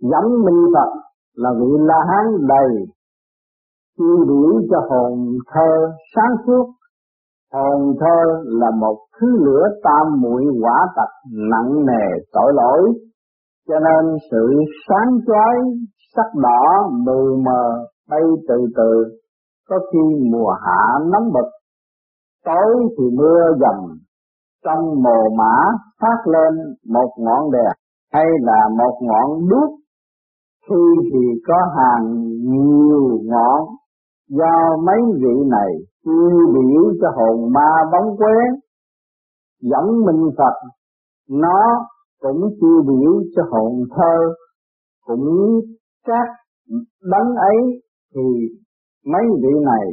giống minh Phật là vị La Hán đầy tiêu biểu cho hồn thơ sáng suốt. Hồn thơ là một thứ lửa tam muội quả tật nặng nề tội lỗi. Cho nên sự sáng chói, sắc đỏ, mù mờ, bay từ từ, có khi mùa hạ nóng bực. Tối thì mưa dầm, trong mồ mã phát lên một ngọn đèn hay là một ngọn đuốc khi thì có hàng nhiều ngọn do mấy vị này tiêu biểu cho hồn ma bóng quế, dẫn minh Phật, nó cũng tiêu biểu cho hồn thơ, cũng các đấng ấy thì mấy vị này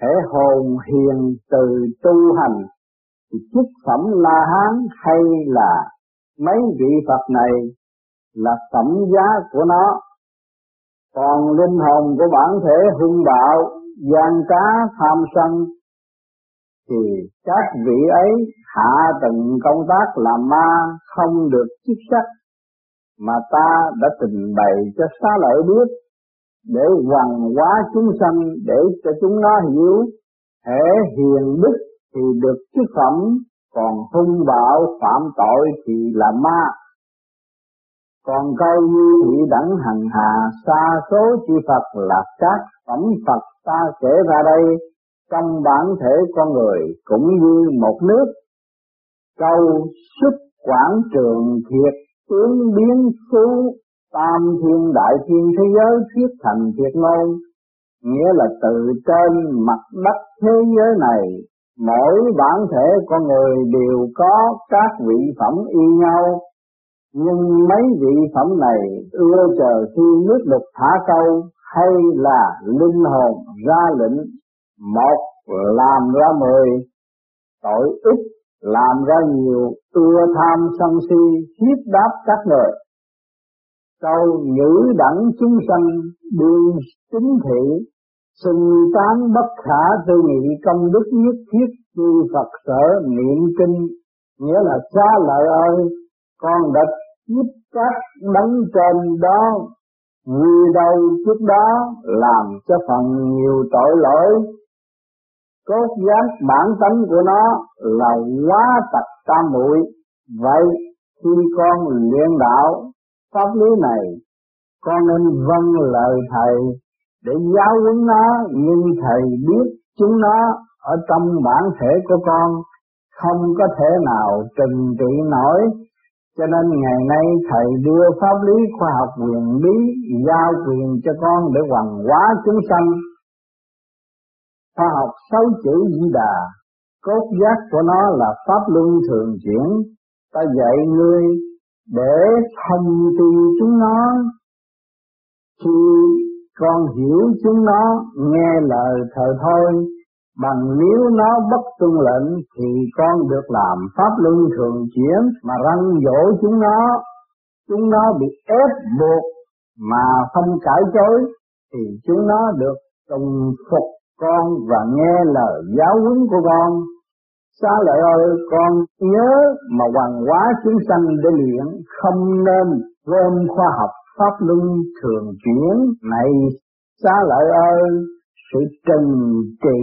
thể hồn hiền từ tu hành, thì chức phẩm La Hán hay là mấy vị Phật này là phẩm giá của nó. Còn linh hồn của bản thể hung bạo, gian cá, tham sân, thì các vị ấy hạ từng công tác làm ma không được chức sắc, mà ta đã trình bày cho xá lợi biết để hoàng hóa chúng sanh, để cho chúng nó hiểu thể hiền đức thì được chức phẩm, còn hung bạo phạm tội thì là ma còn câu như thị đẳng hằng hà, xa số chư Phật là các phẩm Phật ta kể ra đây, trong bản thể con người cũng như một nước. Câu xuất quảng trường thiệt tướng biến xứ tam thiên đại thiên thế giới thuyết thành thiệt ngôn nghĩa là từ trên mặt đất thế giới này, mỗi bản thể con người đều có các vị phẩm y nhau nhưng mấy vị phẩm này ưa chờ khi nước lục thả câu hay là linh hồn ra lệnh, một làm ra mười, tội ít làm ra nhiều, ưa tham sân si hiếp đáp các người câu nhữ đẳng chúng sanh đương chính thị, sinh tán bất khả tư nghị, công đức nhất thiết chư Phật sở niệm kinh, nghĩa là cha lợi ơi, con đã giúp các đấng trên đó vì đâu trước đó, làm cho phần nhiều tội lỗi. Cốt giác bản tánh của nó là quá tật tam muội. Vậy khi con luyện đạo pháp lý này, con nên vâng lời thầy để giáo huấn nó, nhưng thầy biết chúng nó ở trong bản thể của con không có thể nào trừng trị nổi cho nên ngày nay thầy đưa pháp lý khoa học quyền bí, giao quyền cho con để hoàn hóa chúng sanh. Khoa học sáu chữ di đà, cốt giác của nó là pháp luân thường chuyển. Ta dạy ngươi để thông tin chúng nó. Khi con hiểu chúng nó, nghe lời thờ thôi bằng nếu nó bất tuân lệnh thì con được làm pháp luân thường chuyển mà răng dỗ chúng nó. Chúng nó bị ép buộc mà không cãi chối thì chúng nó được tùng phục con và nghe lời giáo huấn của con. Xá lợi ơi, con nhớ mà hoàng hóa chúng sanh để luyện không nên quên khoa học pháp luân thường chuyển này. Xá lợi ơi sự trừng trị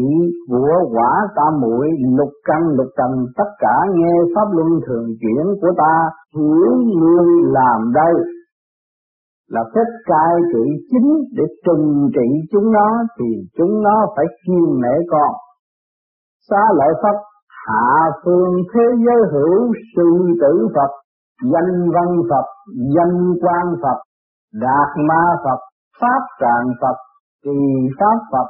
của quả tam muội lục căn, lục trần, tất cả nghe pháp luân thường chuyển của ta, hiểu ngươi làm đây là phép cai trị chính để trừng trị chúng nó, thì chúng nó phải kiên nể con. Xá lợi pháp hạ phương thế giới hữu sư tử Phật, danh văn Phật, danh quan Phật, đạt ma Phật, pháp tràng Phật kỳ pháp Phật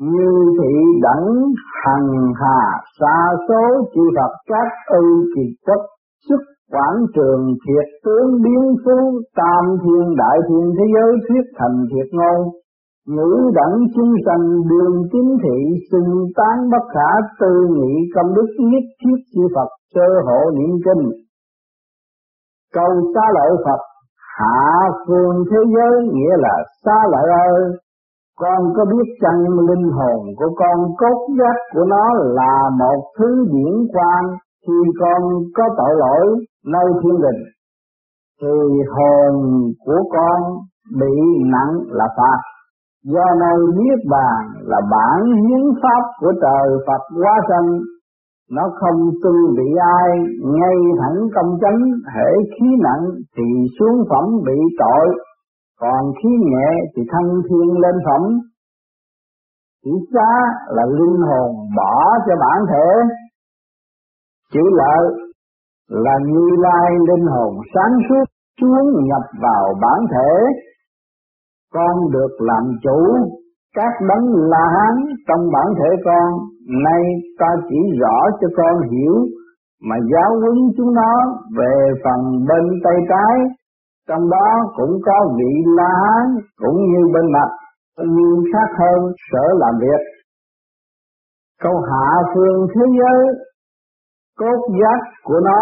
như thị đẳng hằng hà, xa số chư Phật, các ư kỳ quốc xuất quảng trường thiệt tướng biến phú, tam thiên đại thiên thế giới thuyết thành thiệt ngôn. Ngữ đẳng chúng sanh đường chính thị, xưng tán bất khả, tư nghị công đức nhất thiết chư Phật, sơ hộ niệm kinh. Câu xá lợi Phật, hạ phương thế giới nghĩa là xa lợi ơi con có biết chăng linh hồn của con cốt giác của nó là một thứ điển quan khi con có tội lỗi nơi thiên đình? Thì hồn của con bị nặng là phạt. Do nơi niết bàn là bản hiến pháp của trời Phật hóa sanh, nó không tư bị ai ngay thẳng công chánh hệ khí nặng thì xuống phẩm bị tội còn khí nhẹ thì thăng thiên lên phẩm. Chỉ xá là linh hồn bỏ cho bản thể. Chữ lợi là như lai linh hồn sáng suốt xuống nhập vào bản thể. Con được làm chủ các đấng la hán trong bản thể con. Nay ta chỉ rõ cho con hiểu mà giáo huấn chúng nó về phần bên tay trái trong đó cũng có vị la hán, cũng như bên mặt nhưng khác hơn sở làm việc. Câu hạ phương thế giới, cốt giác của nó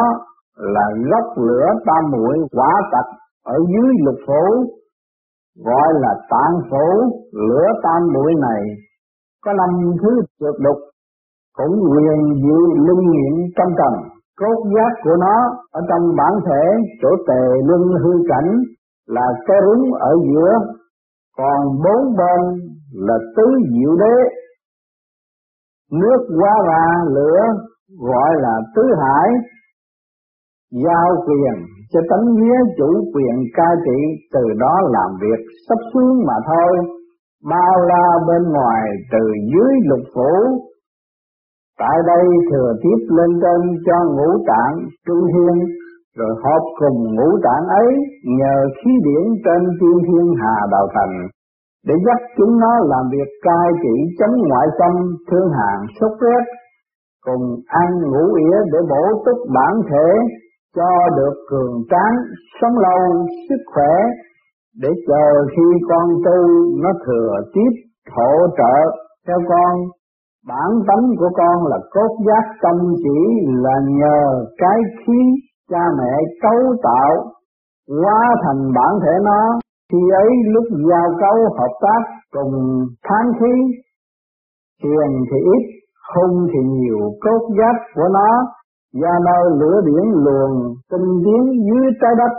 là gốc lửa tam muội quả tật ở dưới lục phủ, gọi là tạng phủ lửa tam muội này. Có năm thứ tuyệt đục, cũng quyền diệu linh nghiệm trong trần cốt giác của nó ở trong bản thể, chỗ tề luân hư cảnh là cái rúng ở giữa. Còn bốn bên là tứ diệu đế. Nước, hóa ra, lửa gọi là tứ hải. Giao quyền cho tánh nghĩa chủ quyền cai trị, từ đó làm việc sắp xuống mà thôi. Bao la bên ngoài, từ dưới lục phủ tại đây thừa tiếp lên trên cho ngũ tạng trung thiên, rồi họp cùng ngũ tạng ấy nhờ khí điển trên tiên thiên hà đào thành, để dắt chúng nó làm việc cai trị chống ngoại xâm thương hàn sốt rét, cùng ăn ngủ ỉa để bổ túc bản thể, cho được cường tráng, sống lâu, sức khỏe, để chờ khi con tu nó thừa tiếp hỗ trợ theo con bản tánh của con là cốt giác tâm chỉ là nhờ cái khí cha mẹ cấu tạo, hóa thành bản thể nó. Khi ấy lúc giao cấu hợp tác cùng tháng khí, tiền thì ít, hung thì nhiều cốt giác của nó. Ra nơi lửa biển luồn tinh tiến dưới trái đất,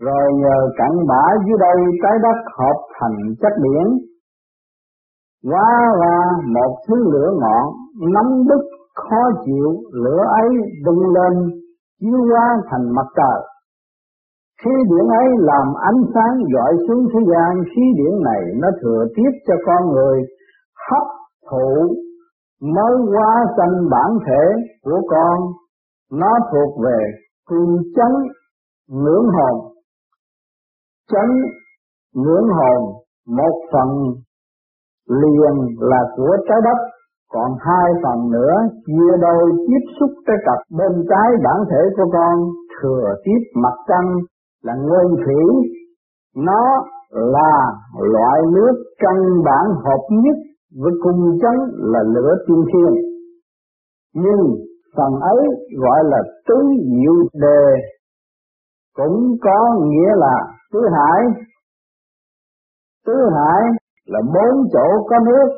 rồi nhờ cặn bã dưới đây trái đất hợp thành chất biển Quá là một thứ lửa ngọn nóng bức khó chịu lửa ấy đung lên chiếu hóa thành mặt trời Khi điện ấy làm ánh sáng dọi xuống thế gian, khí điện này nó thừa tiếp cho con người hấp thụ mới hóa sanh bản thể của con, nó thuộc về cung chấn ngưỡng hồn. Chấn ngưỡng hồn một phần liền là của trái đất, còn hai phần nữa chia đôi tiếp xúc cái cặp bên trái bản thể của con thừa tiếp mặt trăng là nguyên thủy. Nó là loại nước căn bản hợp nhất với cung chấn là lửa tiên thiên. Nhưng phần ấy gọi là tứ diệu đề cũng có nghĩa là tứ hải. Tứ hải là bốn chỗ có nước.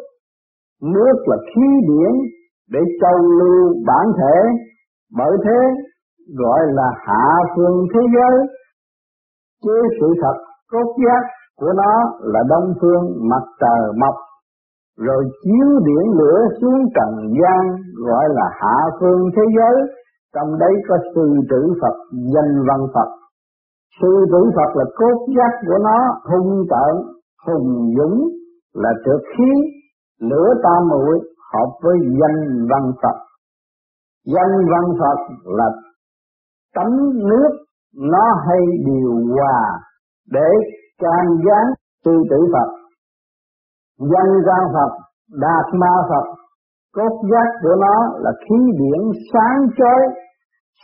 Nước là khí điển để châu lưu bản thể. Bởi thế, gọi là hạ phương thế giới. Chứ sự thật cốt giác của nó là đông phương mặt trời mọc, rồi chiếu điển lửa xuống trần gian, gọi là hạ phương thế giới. Trong đấy có sư tử Phật, danh văn Phật. Sư tử Phật là cốt giác của nó, hung tợn, hùng dũng là trượt khí lửa tam muội hợp với danh văn Phật danh văn Phật là tánh nước nó hay điều hòa để can gián tư tử Phật danh gian Phật, đạt ma Phật, cốt giác của nó là khí điển sáng chói,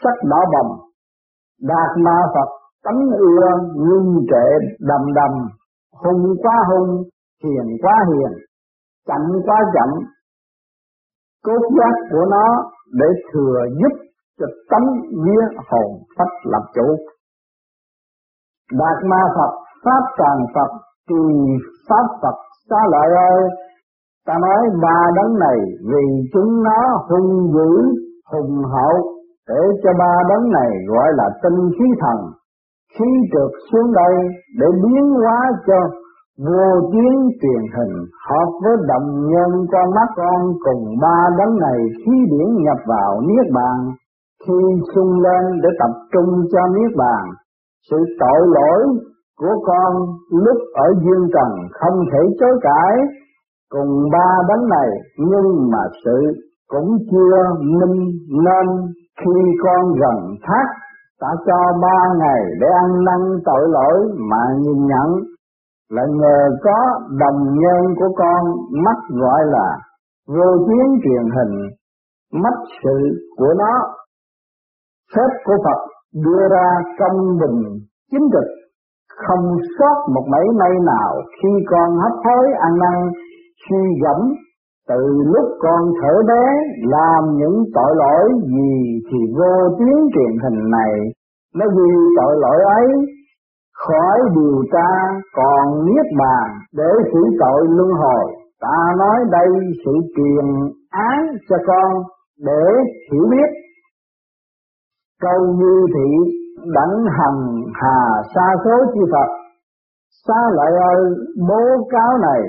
sắc đỏ bầm đạt ma Phật tánh ưa ngưng trệ đầm đầm, hùng quá hùng hiền quá hiền, chậm quá chậm. Cốt giác của nó để thừa giúp cho tấm vía hồn phách lập chủ. Đạt ma phật, pháp tràng phật tùy pháp phật xa lợi ơi, ta nói ba đấng này vì chúng nó hung dữ, hùng hậu, để cho ba đấng này gọi là tinh khí thần, khí trượt xuống đây để biến hóa cho vô tuyến truyền hình hợp với đồng nhân cho mắt con cùng ba đấng này khí điển nhập vào niết bàn, khi sung lên để tập trung cho niết bàn. Sự tội lỗi của con lúc ở dương trần không thể chối cãi cùng ba đấng này, nhưng mà sự cũng chưa minh nên khi con gần thác ta cho ba ngày để ăn năn tội lỗi mà nhìn nhận là nhờ có đồng nhân của con, mắt gọi là vô tuyến truyền hình, mắt sự của nó. Phép của Phật đưa ra công bình chính trực, không sót một mảy may nào khi con hấp hối ăn năn, suy gẫm, từ lúc con thở bé làm những tội lỗi gì thì vô tuyến truyền hình này nó ghi tội lỗi ấy khỏi điều tra còn niết bàn để xử tội luân hồi. Ta nói đây sự truyền án cho con để hiểu biết. Câu như thị đẳng hằng hà xa số chi Phật. Xa lợi ơi bố cáo này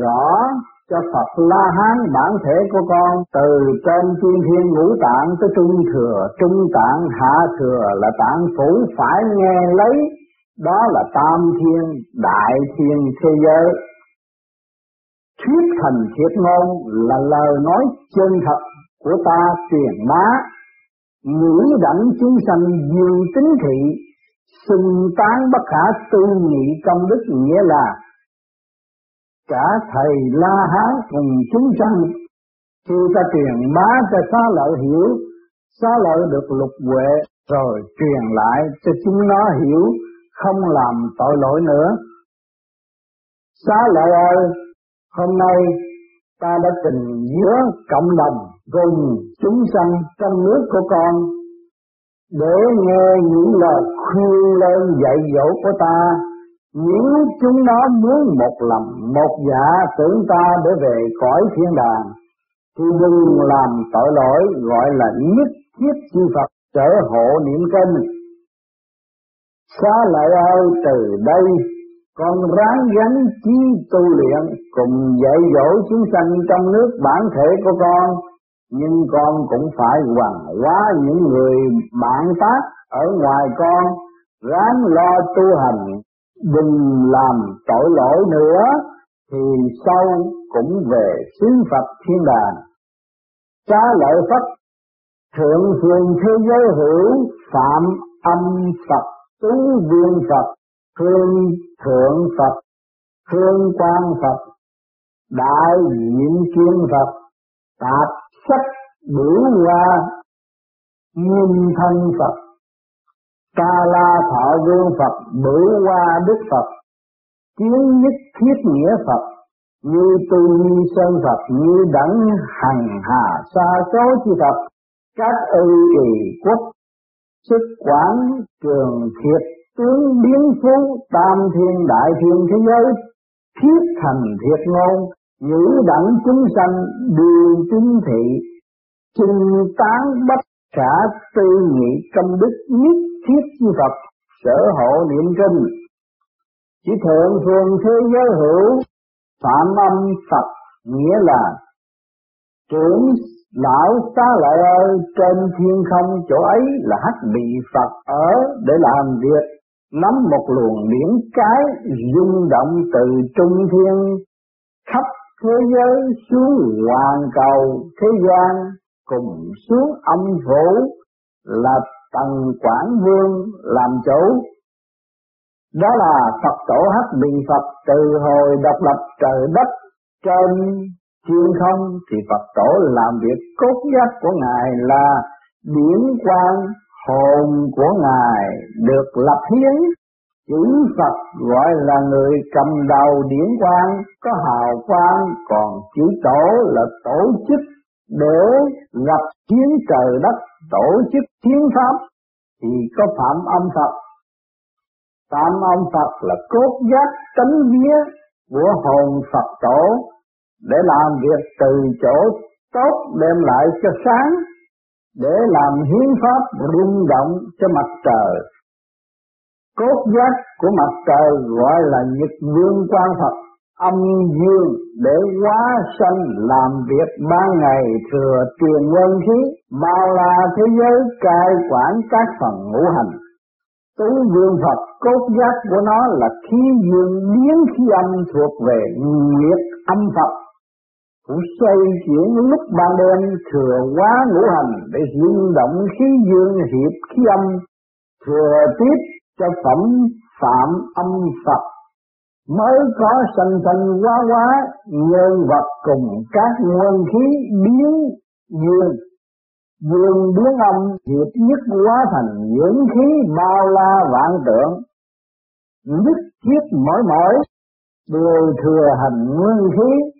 rõ cho Phật La Hán bản thể của con. Từ trên thiên thiên ngũ tạng tới trung thừa, trung tạng hạ thừa là tạng phủ phải nghe lấy, đó là tam thiên, đại thiên thế giới. Thuyết thành thiệt ngôn là lời nói chân thật của ta truyền bá, ngữ đẳng chúng sanh dương tính thị, xưng tán bất khả tư nghị công đức nghĩa là cả thầy La Hán cùng chúng sanh khi ta truyền bá cho xá lợi hiểu xá lợi được lục huệ rồi truyền lại cho chúng nó hiểu không làm tội lỗi nữa xá lợi ơi, hôm nay ta đã tình giữa cộng đồng cùng chúng sanh trong nước của con để nghe những lời khuyên lên dạy dỗ của ta nếu chúng nó muốn một lòng, một dạ tưởng ta để về cõi thiên đàng, thì đừng làm tội lỗi gọi là nhất thiết chư Phật trở hộ niệm kinh. Xá lợi ơi, từ đây con ráng gắn chí tu luyện cùng dạy dỗ chúng sanh trong nước bản thể của con. Nhưng con cũng phải hoàn hóa những người bạn tác ở ngoài con. Ráng lo tu hành, đừng làm tội lỗi nữa, thì sau cũng về xứ Phật thiên đàng. Xá lợi Phật, thượng thường thế giới hữu, phạm âm Phật tú viên Phật, thương thượng Phật, thương quan Phật, đại diện chuyên Phật, tạp sách biểu hoa nghiêm thân Phật, ca la thọ vương Phật, bửu hoa đức Phật, kiến nhất thiết nghĩa Phật, như tu ni sơn Phật, như đẳng hằng hà sa số chi Phật, các ư kỳ quốc sức quản trường thiệt, tướng biến phú, tam thiên đại thiên thế giới, thiết thành thiệt ngôn, nhữ đẳng chúng sanh đường chính thị chinh tán bất cả tư nghị công đức nhất thiết chư Phật, sở hộ niệm kinh. Chỉ thượng thường thế giới hữu, phạm âm Phật, nghĩa là trưởng lão xá lợi ơi, trên thiên không chỗ ấy là hắc bị Phật ở để làm việc. Nắm một luồng biển cái, rung động từ trung thiên. Khắp thế giới xuống hoàn cầu thế gian, cùng xuống âm phủ là tầng quản vương làm chủ. Đó là Phật tổ hắc bị Phật từ hồi độc lập trời đất trên chuyên không thì Phật tổ làm việc cốt giác của Ngài là điển quan hồn của Ngài được lập hiến. Chữ Phật gọi là người cầm đầu điển quan có hào quang, còn chữ tổ là tổ chức để lập chiến trời đất, tổ chức chiến pháp, thì có phạm âm Phật. Phạm âm Phật là cốt giác tánh vía của hồn Phật tổ để làm việc từ chỗ tốt, đem lại cho sáng, để làm hiến pháp rung động cho mặt trời. Cốt giác của mặt trời gọi là nhật vương quan Phật, âm dương để hóa sanh làm việc ban ngày thừa truyền quân khí bao la thế giới cai quản các phần ngũ hành. Tứ dương Phật, cốt giác của nó là khí dương biến khí âm thuộc về nguyệt âm Phật cũng xoay chuyển lúc ban đêm thừa quá ngũ hành để rung động khí dương hiệp khí âm, thừa tiếp cho phẩm phạm âm Phật. Mới có sanh sanh hóa hóa nhân vật cùng các nguyên khí biến dương. Dương biến âm hiệp nhất hóa thành những khí bao la vạn tượng. Nhất thiết mỗi mỗi đều thừa hành nguyên khí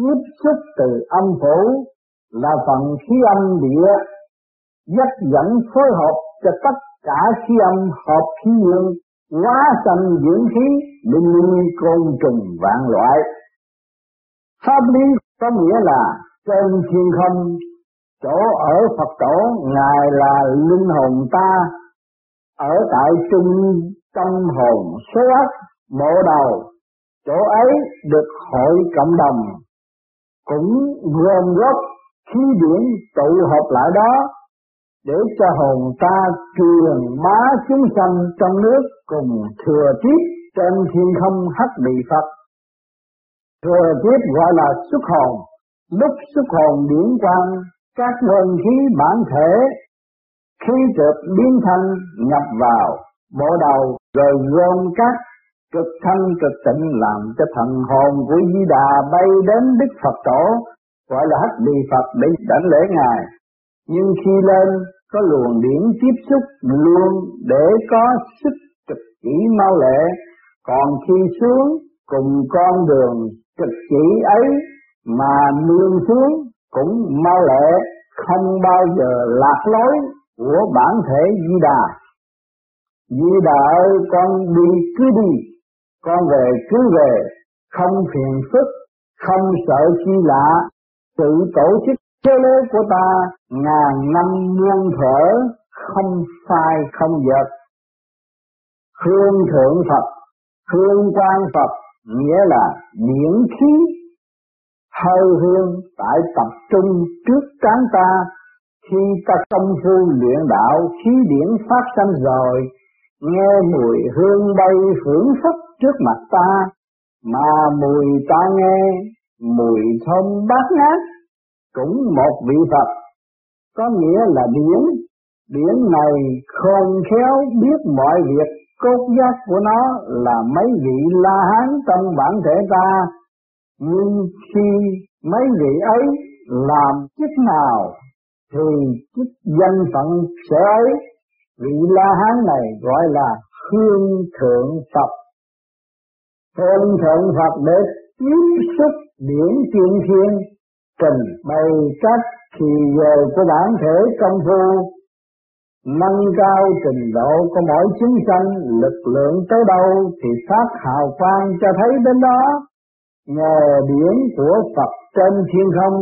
tiếp xúc từ âm phủ là phần khí âm địa, dắt dẫn phối hợp cho tất cả khí âm hợp khí dương hóa thành dưỡng khí để nuôi côn trùng vạn loại. Pháp lý có nghĩa là trên thiên không, chỗ ở Phật tổ, ngài là linh hồn ta. Ở tại trung tâm hồn số ấp bộ đầu, chỗ ấy được hội cộng đồng cũng gồm góp khí điển tụ hợp lại đó để cho hồn ta truyền bá chúng sanh trong nước cùng thừa tiếp trên thiên không hắc bị Phật. Thừa tiếp gọi là xuất hồn, lúc xuất hồn điển quang các nguyên khí bản thể khi được biến thanh nhập vào bộ đầu rồi gom các cực thanh cực tịnh làm cho thần hồn của Di Đà bay đến Đức Phật tổ gọi là hắc bị Phật để đảnh lễ ngài. Nhưng khi lên có luồng điển tiếp xúc luôn để có sức trực chỉ mau lệ còn khi xuống cùng con đường trực chỉ ấy mà nương xuống cũng mau lệ không bao giờ lạc lối của bản thể Di Đà. Di Đà ơi con đi cứ đi, con về cứ về, không phiền phức, không sợ chi lạ, tự tổ chức chế lễ của ta ngàn năm muôn thở không sai không dệt. Hương thượng Phật, hương quan Phật nghĩa là điển khí. Hơi hương tại tập trung trước trán ta. Khi ta công phu luyện đạo khí điển phát sanh rồi nghe mùi hương bay phưởng phất trước mặt ta, mà mùi ta nghe, mùi thơm bát ngát cũng một vị Phật. Có nghĩa là điển điển này khôn khéo biết mọi việc cốt giác của nó là mấy vị la hán trong bản thể ta. Nhưng khi mấy vị ấy làm chức nào, thì chức danh phận sẽ ấy vị la hán này gọi là hương thượng phật. Hương thượng phật để tiếp xúc điển tiên thiên, trình bày cách thì giờ của bản thể công phu, nâng cao trình độ của mỗi chúng sanh, lực lượng tới đâu thì phát hào quang cho thấy đến đó. Nhờ điển của Phật trên thiên không,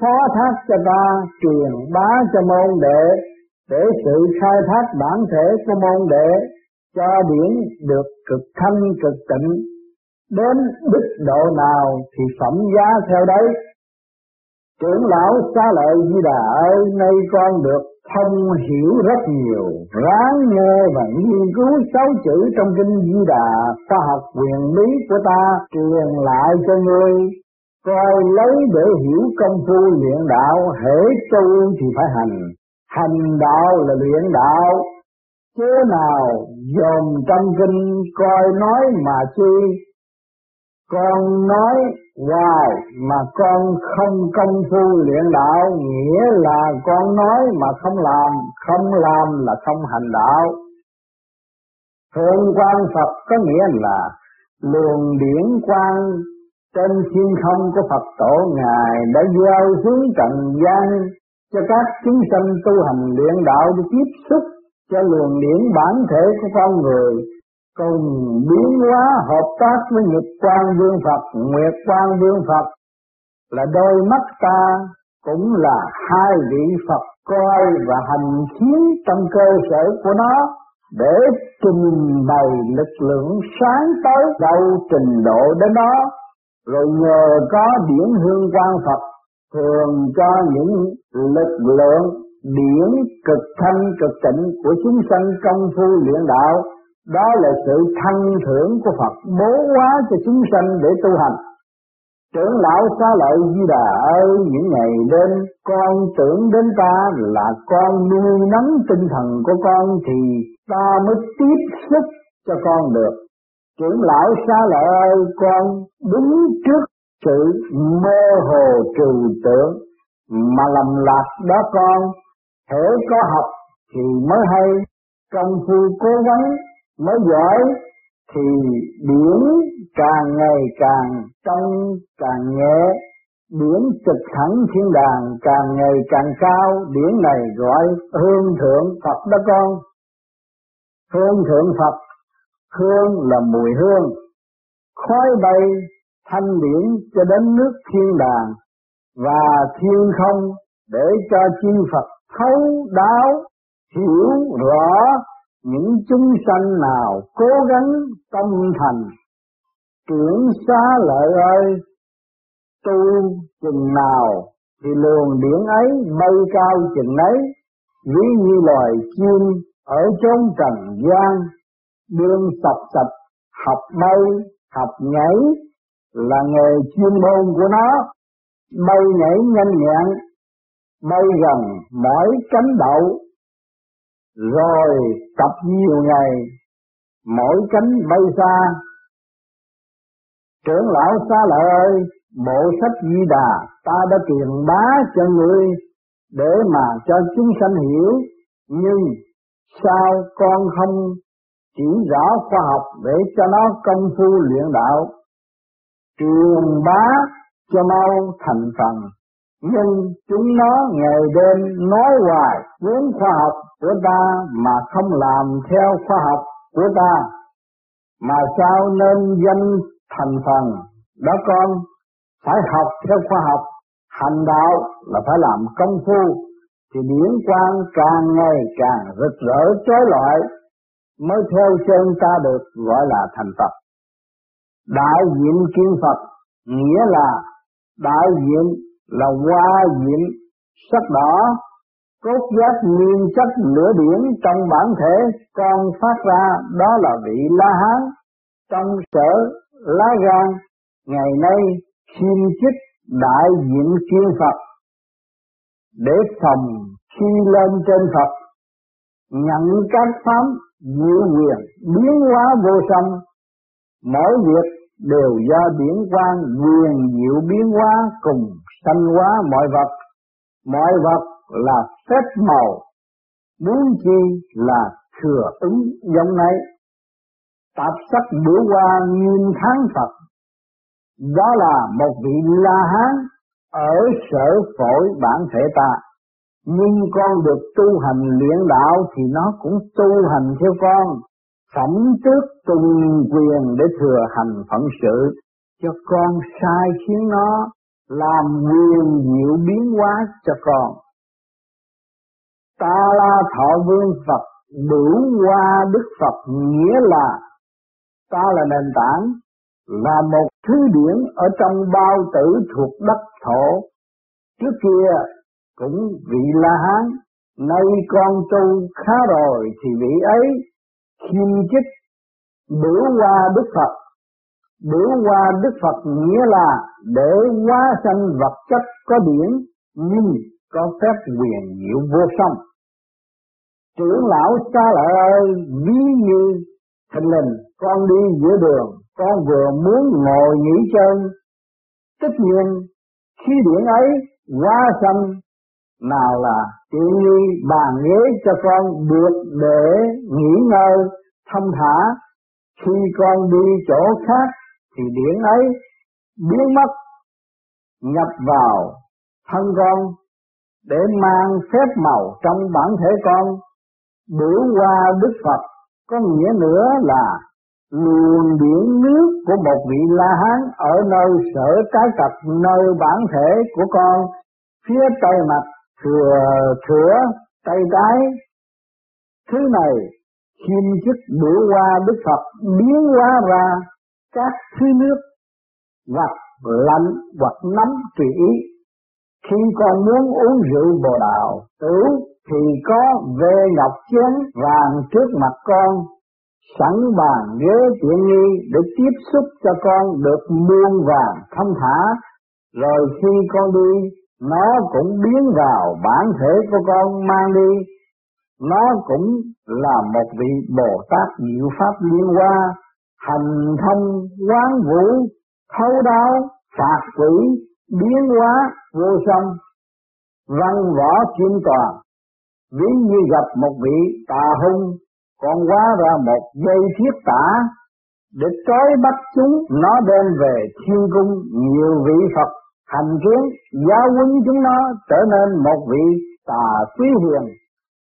phó thác cho ta, truyền bá cho môn đệ để sự khai thác bản thể của môn đệ cho điển được cực thanh cực tịnh đến đức độ nào thì phẩm giá theo đấy. Trưởng lão xá lợi Di Đà ơi, nay con được thông hiểu rất nhiều, ráng nghe và nghiên cứu sáu chữ trong kinh Di Đà, khoa học quyền lý của ta truyền lại cho ngươi, coi lấy để hiểu công phu luyện đạo, hễ tu thì phải hành, hành đạo là luyện đạo, chứ nào dồn trong kinh coi nói mà chi. Con nói hoài mà con không công phu luyện đạo nghĩa là con nói mà không làm không làm là không hành đạo. Thượng quan phật có nghĩa là luồng điển quang trên thiên không của phật tổ ngài đã giao xuống trần gian cho các chúng sanh tu hành luyện đạo để tiếp xúc cho luồng điển bản thể của con người cùng biến hóa hợp tác với nhật quan vương Phật, nguyệt quan vương Phật là đôi mắt ta cũng là hai vị Phật coi và hành khiến trong cơ sở của nó để trình bày lực lượng sáng tới đâu trình độ đến đó rồi nhờ có điển hương quan Phật thường cho những lực lượng điển cực thanh cực tịnh của chúng sanh công phu luyện đạo. Đó là sự thăng thưởng của Phật, bố hóa cho chúng sanh để tu hành. Trưởng lão xá lợi di đà ơi những ngày đêm, con tưởng đến ta là con nuôi nấng tinh thần của con thì ta mới tiếp sức cho con được. Trưởng lão xá lợi ơi, con đứng trước sự mơ hồ trừu tượng, mà lầm lạc đó con, thể có học thì mới hay, công phu cố gắng mới giỏi, thì điển càng ngày càng trong càng nhẹ điển trực thẳng thiên đàng càng ngày càng cao điển này gọi hương thượng Phật đó con. Hương thượng Phật, hương là mùi hương, khói bay thanh điển cho đến nước thiên đàng và thiên không để cho chư Phật thấu đáo, hiểu rõ những chúng sanh nào cố gắng tâm thành. Trưởng xá lợi ơi, tu chừng nào thì luồng điển ấy bay cao chừng ấy ví như loài chim ở chốn trần gian đương sập sập học bay học nhảy là nghề chuyên môn của nó. Bay nhảy nhanh nhẹn bay gần mỏi cánh đậu. Rồi tập nhiều ngày, mỗi cánh bay xa. Trưởng lão xa lợi ơi, bộ sách di đà ta đã truyền bá cho ngươi để mà cho chúng sanh hiểu. Nhưng sao con không chỉ rõ khoa học để cho nó công phu luyện đạo? Truyền bá cho mau thành phần. Nhưng chúng nó ngày đêm nói hoài muốn khoa học của ta mà không làm theo khoa học của ta. Mà sao nên danh thành phần? Đó con, phải học theo khoa học. Hành đạo là phải làm công phu. Thì điển quang càng ngày càng rực rỡ trói lọi, mới theo chân ta được gọi là thành Phật. Đại diện kiến Phật, nghĩa là đại diện là hoa diện sắc đỏ, cốt giác nguyên chất lửa điển trong bản thể con phát ra đó là vị la hán. Trong sở lá gan, ngày nay xin chức đại diện kiên Phật. Để phòng khi lên trên Phật, nhận các pháp diệu quyền biến hóa vô song mỗi việc đều do điển quang quyền diệu biến hóa cùng sanh hóa mọi vật. Mọi vật là phép màu, muốn chi là thừa ứng giống này tạp sắc bữa qua nguyên tháng Phật, đó là một vị La Hán ở sở phổi bản thể ta. Nhưng con được tu hành luyện đạo thì nó cũng tu hành theo con phẩm trước tùng quyền để thừa hành phận sự. Cho con sai khiến nó làm quyền diệu biến hóa cho con. Ta la thọ vương Phật đủ qua Đức Phật nghĩa là ta là nền tảng, là một thứ điển ở trong bao tử thuộc đất thổ. Trước kia cũng vị la hán, nay con tu khá rồi thì vị ấy khiêm chức biểu qua đức phật. Biểu qua đức phật nghĩa là để hóa sanh vật chất có điển nhưng có phép quyền diệu vô song. Trưởng lão xa lợi ơi, ví như thình lình, con đi giữa đường, con vừa muốn ngồi nghỉ chân. Tất nhiên, khi điển ấy hóa sanh nào là tiện nghi bàn ghế cho con được để nghỉ ngơi, thông thả. Khi con đi chỗ khác thì điển ấy biến mất, nhập vào thân con để mang phép màu trong bản thể con. Biểu qua đức phật có nghĩa nữa là luồng điển nước của một vị la hán ở nơi sở cái tập nơi bản thể của con. Phía tây mặt thừa thừa tay trái thứ này khiêm chức bữa qua Đức Phật, biến hóa ra, các thứ nước vật lạnh hoặc nóng tùy ý. Khi con muốn uống rượu bồ đào, tử, thì có về ngọc chén vàng trước mặt con, sẵn bàn ghế tiện nghi để tiếp xúc cho con được muôn vàng thông thả rồi khi con đi nó cũng biến vào bản thể của con mang đi. Nó cũng là một vị Bồ Tát diệu pháp liên hoa, hành thông, quán vũ, thấu đáo, phạt quỷ, biến hóa, vô song, văn võ kim toàn. Ví như gặp một vị tà hung, còn hóa ra một dây thiết tả, để trói bắt chúng, nó đem về thiên cung nhiều vị Phật hành kiến giáo huấn chúng nó trở nên một vị tà quý hiền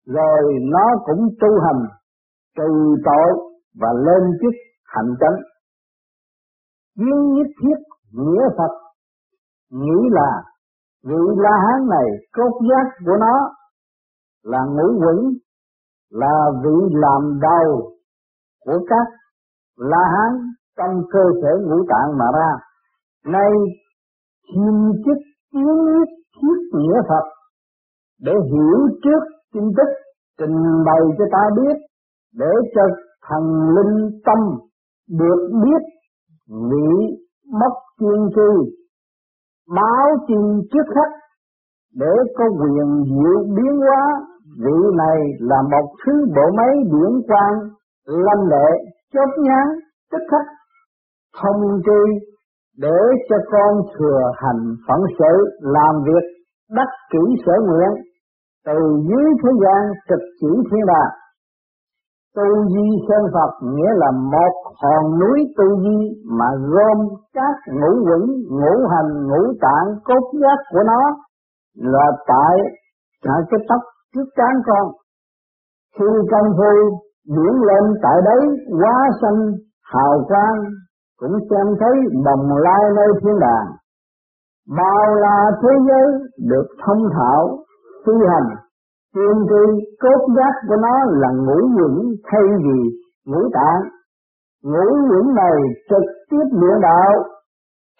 rồi nó cũng tu hành, trừ tội và lên chức hạnh chánh nhưng nhất thiết nghĩa Phật nghĩ là vị La Hán này cốt giác của nó là ngũ quỷ là vị làm đầu của các La Hán trong cơ thể ngũ tạng mà ra. Nay chiêm chức kiến nhất thiết nghĩa Phật, để hiểu trước tin tức, trình bày cho ta biết, để cho thần linh tâm được biết vị mất chuyên tri báo tin trước khách, để có quyền diệu biến hóa vị này là một thứ bộ máy điển quang lâm lệ chốt nhán tức khắc, thông tri để cho con thừa hành phận sự làm việc đắc kỹ sở nguyện từ dưới thế gian trực chỉ thiên đàng tu di sơn Phật nghĩa là một hòn núi tu di mà gom các ngũ quẩn, ngũ hành, ngũ tạng, cốt giác của nó là tại tại cái tóc trước trán con. Khi công phu diễn lên tại đấy quá xanh hào quang cũng xem thấy đồng lai nơi thiên đàng. Bao la thế giới được thông thạo, tu hành Tiên tri cốt giác của nó là ngũ dưỡng thay vì ngũ tạng. Ngũ dưỡng này trực tiếp luyện đạo,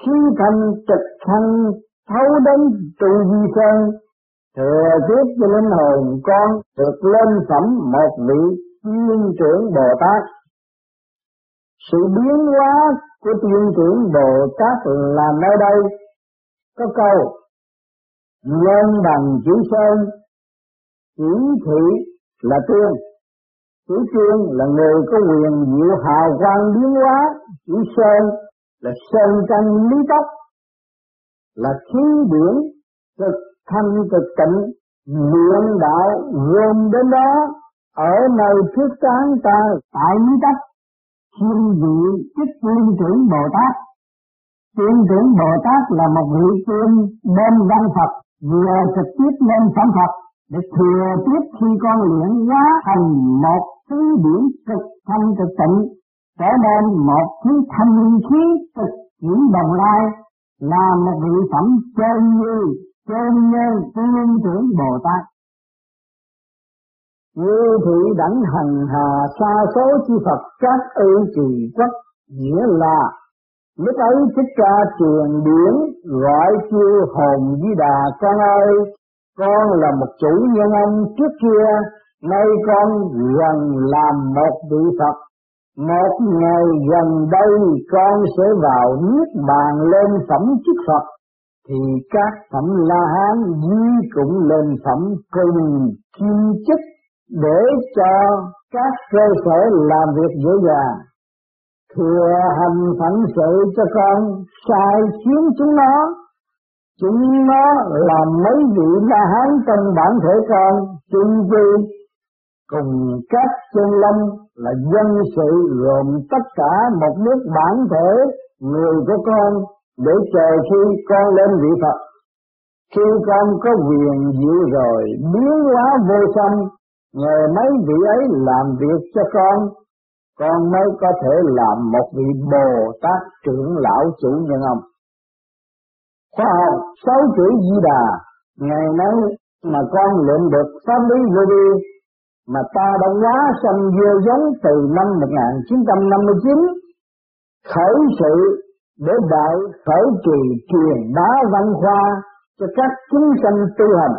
khi thành trực thân thấu đến trụ di sơn, thừa tiếp cho linh hồn con được lên phẩm một vị nguyên trưởng Bồ Tát. Sự biến hóa của tiên trưởng Bồ Tát là nơi đây. Có câu nhân bằng chữ sơn chỉ thị là tiên. Chữ tiên là người có quyền diệu hào quang biến hóa. Chữ sơn là sơn căn lý tóc, là khí điển cực thanh cực tịnh luyện đạo gồm đến đó. Ở nơi trước trán ta tại lý tóc thiên vị chức linh trưởng bồ tát. Tiên trưởng bồ tát là một vị tiên bên văn phật, vừa trực tiếp lên phẩm phật, để thừa tiếp khi con luyện hóa thành một thứ điển cực thanh cực tịnh, trở nên một thứ thanh linh khí cực chuyển đồng lai, là một vị phẩm chân như chân nhân tiên trưởng bồ tát như thị đẳng hằng hà xa số chi Phật các ư trì quốc nghĩa là lúc ấy thích ca truyền điển gọi chiêu hồn di đà con ơi con là một chủ nhân ông trước kia, nay con gần làm một vị Phật. Một ngày gần đây con sẽ vào niết bàn lên phẩm chức Phật, thì các phẩm La Hán di cũng lên phẩm cùng kim chức để cho các cơ sở làm việc dễ dàng. Thừa hành phận sự cho con, sai khiến chúng nó Chúng nó là mấy vị La Hán trong bản thể con, chung quy cùng các chân lâm là dân sự gồm tất cả một nước bản thể người của con để chờ khi con lên vị Phật. Khi con có quyền diệu rồi biến hóa vô sanh, nhờ mấy vị ấy làm việc cho con, con mới có thể làm một vị Bồ Tát trưởng lão chủ nhân ông. Khoa học sáu chữ di đà ngày nay mà con luyện được pháp lý vô vi mà ta đã quá sanh vô giống từ năm 1959 khởi sự để đại khởi trì truyền bá văn khoa cho các chúng sanh tu hành.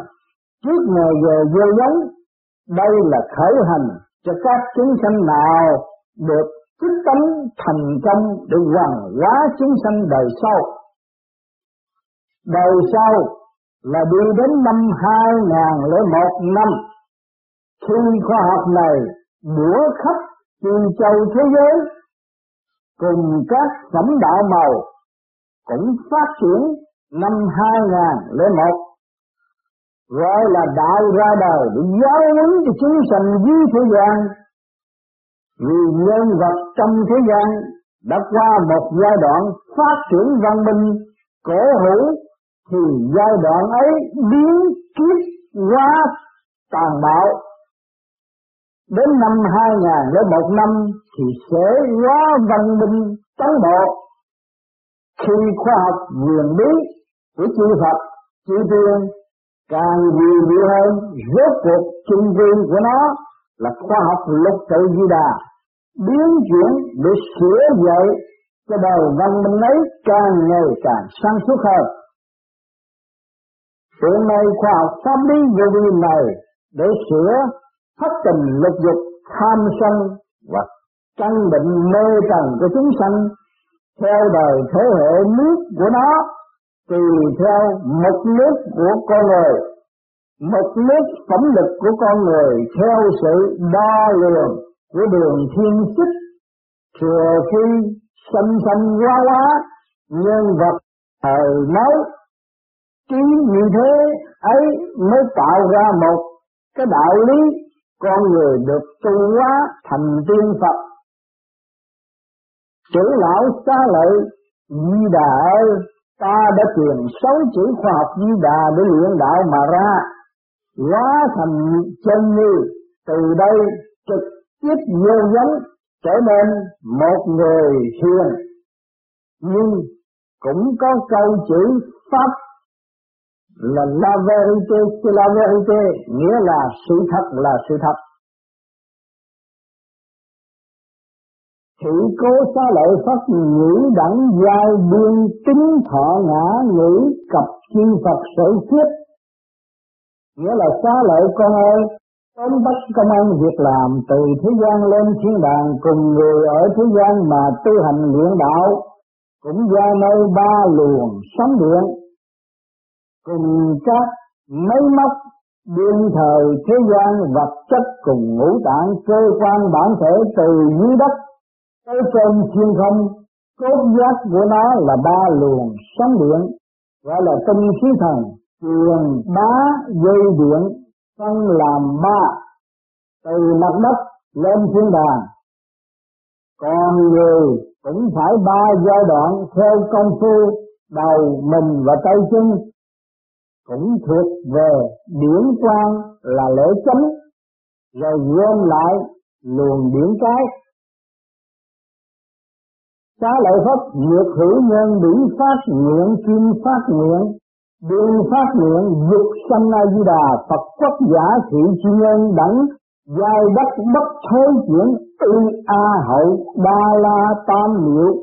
Trước ngày giờ vô giống đây là khởi hành cho các chúng sanh nào được chức tánh thành công để hoàn hóa chúng sanh đời sau. Đời sau là đi đến năm 2001 năm. Khi khoa học này bủa khắp chư châu thế giới, cùng các phẩm đạo màu cũng phát triển năm 2001 gọi là đạo ra đời, để giáo huấn cho chúng sanh dưới thế gian. Vì nhân vật trong thế gian đã qua một giai đoạn phát triển văn minh, cổ hữu thì giai đoạn ấy biến kiếp hóa tàn bạo. Đến năm 2001 năm thì sẽ hóa văn minh tấn bộ. Khi khoa học quyền bí của chư Phật, chư Tiên càng nhiều nhiều hơn, rốt cuộc chung viên của nó là khoa học lục tự di đà, biến chuyển để sửa dậy cho đời văn minh ấy càng ngày càng sáng suốt hơn. Hiện nay khoa học pháp lý vô vi này để sửa thất tình lục dục, tham sân và căn bệnh mê trần của chúng sanh, theo đời thế hệ nước của nó tùy theo mục nước của con người mục nước phẩm lực của con người theo sự đo lường của đường thiên xích thừa khi xanh xanh hóa lá nhân vật thời mới trí như thế ấy mới tạo ra một cái đạo lý con người được tu hóa thành tiên Phật. Chữ lão xa lợi Di Đà ơi, ta đã truyền sáu chữ khoa học Di Đà để luyện đạo mà ra, hóa thành chân như, từ đây trực tiếp vô vấn trở nên một người hiền. Nhưng cũng có câu chữ Pháp là la verite la verite nghĩa là sự thật là sự thật sự cố xá lợi phát ngữ đẳng giai biên tính thọ ngã ngữ cập chi Phật sở thiết nghĩa là xá lợi con ơi, tóm bắt công an việc làm từ thế gian lên thiên đàng cùng người ở thế gian mà tu hành luyện đạo, cũng do nơi ba luồng sóng điện. Cùng các máy móc đương thời thế gian vật chất cùng ngũ tạng cơ quan bản thể từ dưới đất ở trên thiên không cốt giác của nó là ba luồng sóng điện gọi là tinh khí thần truyền bá dây điện phân làm ba, từ mặt đất lên thiên đàng. Còn người cũng phải ba giai đoạn theo công phu đầu mình và tay chân, cũng thuộc về điển quang là lễ chánh, rồi gom lại luồng điển cái xá lợi pháp nhược hữu nhân, bỉ phát nguyện, kim phát nguyện, Đường phát nguyện, dục sanh a di đà, phật quốc giả thị chi nhân đẳng, giai đất bất thối chuyển ư a hậu đa la tam liệu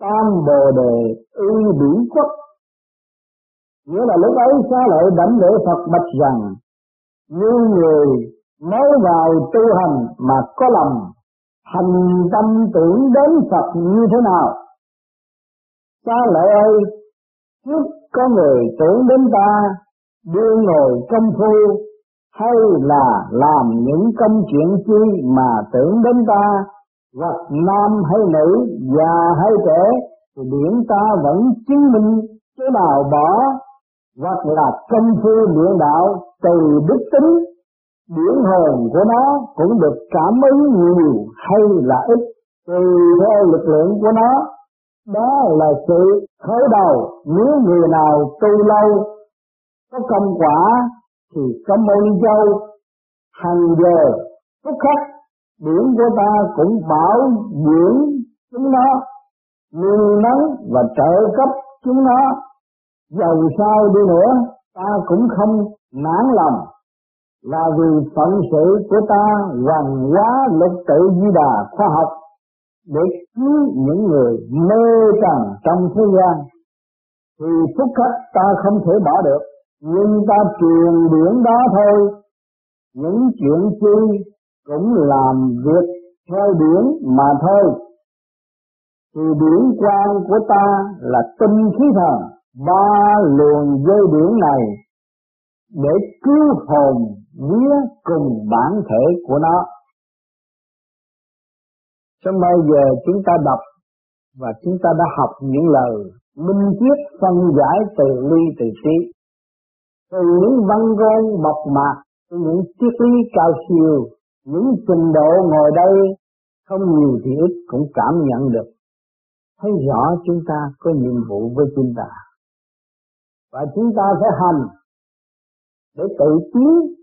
tam bồ đề ư biểu quốc. Nghĩa là lúc ấy xá lợi đảnh lễ Phật bạch rằng, như người mới vào tu hành mà có lòng thành tâm tưởng đến Phật như thế nào? Xá lợi ơi, trước có người tưởng đến ta, đưa ngồi công phu, hay là làm những công chuyện chi mà tưởng đến ta? Hoặc nam hay nữ, già hay trẻ, thì điển ta vẫn chứng minh cái nào bỏ. Hoặc là công phu luyện đạo từ đức tính điển hồn của nó cũng được cảm ứng nhiều hay là ít tùy theo lực lượng của nó. Đó là sự khởi đầu. Nếu người nào tu lâu, có công quả thì có môn dâu hàng giờ phút khắc điển của ta cũng bảo dưỡng chúng nó, nuôi nắng và trợ cấp chúng nó. Dầu sao đi nữa, ta cũng không nản lòng là vì phận sự của ta hoàng hóa lục tự di đà khoa học để cứu những người mê trần trong thế gian. Thì phúc khách ta không thể bỏ được, nhưng ta truyền điển đó thôi. Những chuyện chi cũng làm việc theo điển mà thôi. Thì điển quan của ta là tinh khí thần, ba luồng dây điển này để cứu hồn vía cùng bản thể của nó. Cho bây giờ chúng ta đọc và chúng ta đã học những lời minh triết phân giải từ ly từ trí từ những văn ngôn mộc mạc, từ những triết lý cao siêu, những trình độ ngồi đây, không nhiều thì ít cũng cảm nhận được. Thấy rõ chúng ta có nhiệm vụ với chúng ta. Và chúng ta phải hành để tự tiến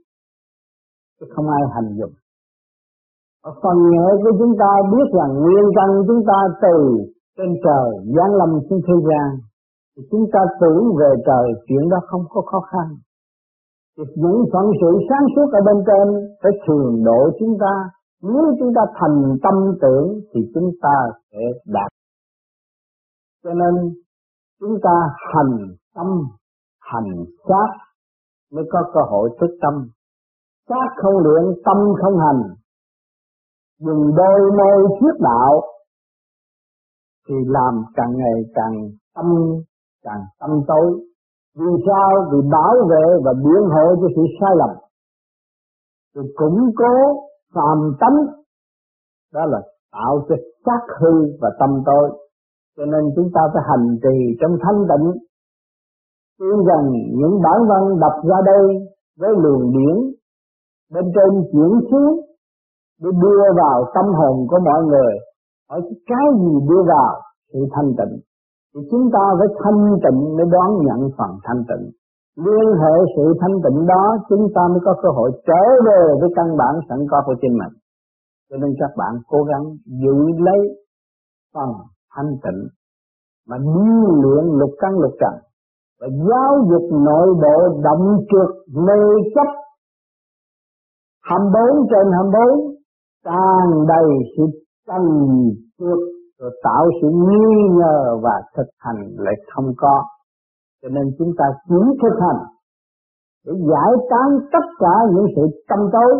không ai hành dụng. Ở phần nhẹ của chúng ta biết rằng nguyên căn chúng ta từ trên trời, giáng lâm xuống thế gian, thì chúng ta tưởng về trời, chuyện đó không có khó khăn. Thì những phận sự sáng suốt ở bên trên phải thường độ chúng ta. Nếu chúng ta thành tâm tưởng, thì chúng ta sẽ đạt. Cho nên, chúng ta hành tâm, hành sát mới có cơ hội thức tâm xác không luyện tâm không hành. Dùng đôi môi thuyết đạo thì làm càng ngày càng tâm càng tâm tối. Vì sao? Vì bảo vệ và biện hộ cho sự sai lầm. Rồi củng cố phàm tánh. Đó là tạo cho xác hư và tâm tối. Cho nên chúng ta phải hành trì trong thanh tịnh. Tin rằng những bản văn đọc ra đây với luồng điển bên trên chuyển xuống để đưa vào tâm hồn của mọi người. Hỏi cái gì đưa vào? Sự thanh tịnh. Thì chúng ta phải thanh tịnh mới đón nhận phần thanh tịnh. Liên hệ sự thanh tịnh đó, chúng ta mới có cơ hội trở về với căn bản sẵn có của chính mình. Cho nên các bạn cố gắng giữ lấy phần thanh tịnh mà điêu luyện lục căn lục trần và giáo dục nội bộ động trượt mê chấp 24 trên 24 tràn đầy sự trần trước rồi tạo sự nghi ngờ và thực hành lại không có. Cho nên chúng ta chỉ thực hành để giải tán tất cả những sự tâm tối.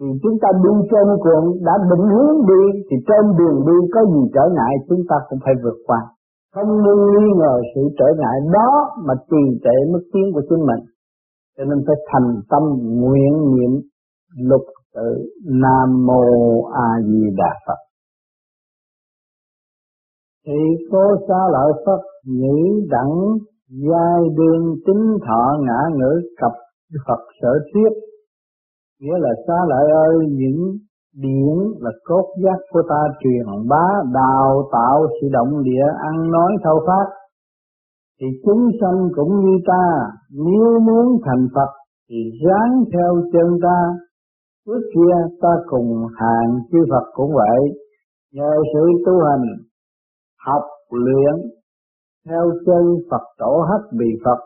Thì chúng ta đi trên cuộn đã định hướng đi, thì trên đường đi có gì trở ngại, chúng ta cũng phải vượt qua. Không nên nghi ngờ sự trở ngại đó mà trì trệ mức tiến của chính mình cho nên phải thành tâm nguyện niệm lục tự nam mô a di đà phật. Thì cô xa lợi phật nhĩ đẳng, giai đương tính thọ ngã ngữ cập phật sở thuyết. Nghĩa là xa lợi ơi, những điển là cốt giác của ta truyền bá, đào tạo sự động địa, ăn nói thâu phát thì chúng sanh cũng như ta, nếu muốn thành Phật, thì ráng theo chân ta. Trước kia ta cùng hàng chư Phật cũng vậy. Nhờ sự tu hành, học luyện, theo chân Phật tổ hắc bị Phật,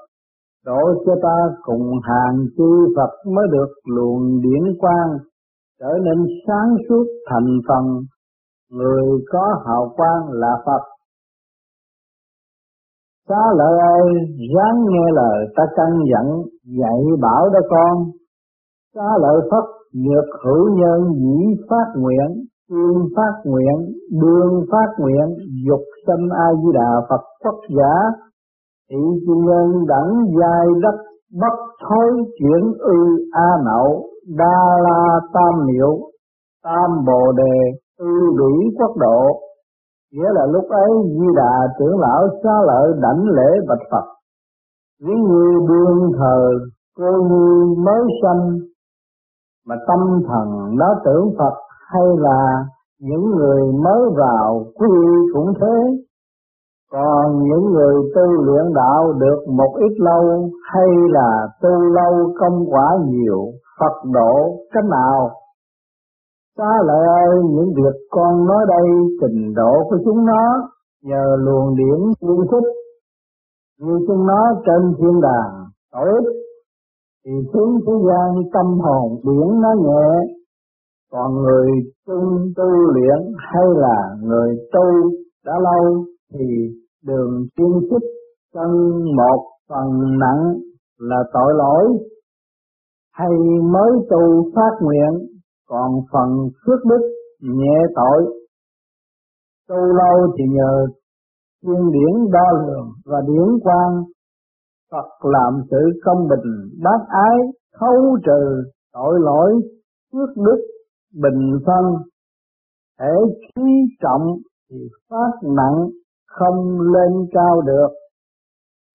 tổ cho ta cùng hàng chư Phật mới được luồng điển quang, trở nên sáng suốt thành phần. Người có hào quang là Phật Xá lợi ơi, ráng nghe lời ta căn dặn, dạy bảo đó con. Xá lợi Phật, nhược hữu nhân dĩ phát nguyện, tương phát nguyện, đương phát nguyện, dục sanh A Di Đà Phật quốc giả, thị chi nhân đẳng giai đất bất thối chuyển ư a nậu đa la tam miệu tam bồ đề ư đuổi quốc độ nghĩa là lúc ấy di đà trưởng lão xá lợi đảnh lễ bạch phật. Ví như đương thờ, cô nhi mới sanh, mà tâm thần nó tưởng phật hay là những người mới vào quy cũng thế. Còn những người tu luyện đạo được một ít lâu hay là tu lâu công quả nhiều, Phật độ cách nào? Xá lợi ơi những việc con nói đây, trình độ của chúng nó nhờ luồng điển tương thích như chúng nó trên thiên đàng tối thì xuống thế gian tâm hồn biển nó nhẹ. Còn người tu tu luyện hay là người tu đã lâu, thì đường chuyên xích chân một phần nặng là tội lỗi. Hay mới tu phát nguyện còn phần phước đức, nhẹ tội tu lâu thì nhờ thiên điển đo lường và điển quan Phật làm sự công bình, bác ái thấu trừ tội lỗi, phước đức, bình phân. Thể khí trọng thì phát nặng, không lên cao được.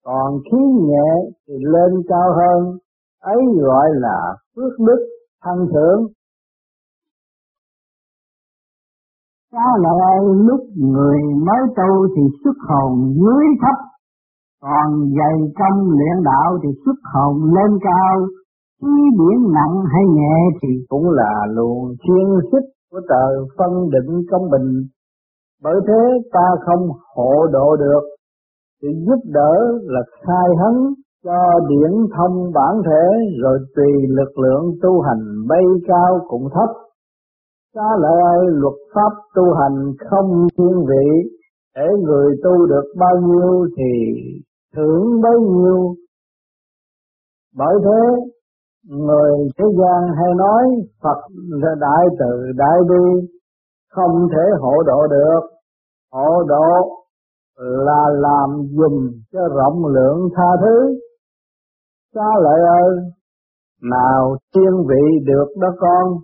Còn khí nhẹ thì lên cao hơn. Ấy gọi là phước đức thăng thượng. Có lại lúc người mới tu thì xuất hồn dưới thấp, còn dày công luyện đạo thì xuất hồn lên cao, khí điển nặng hay nhẹ thì cũng là luồng chuyên xích của trời phân định công bình. Bởi thế ta không hộ độ được, thì giúp đỡ là khai hấn cho điển thông bản thể rồi tùy lực lượng tu hành bay cao cũng thấp Xá lợi ơi, luật pháp tu hành không thiên vị, để người tu được bao nhiêu thì thưởng bấy nhiêu. Bởi thế, người thế gian hay nói Phật là đại từ đại bi, không thể hộ độ được. Hộ độ là làm dùm cho rộng lượng tha thứ. Xá lợi ơi, nào thiên vị được đó con,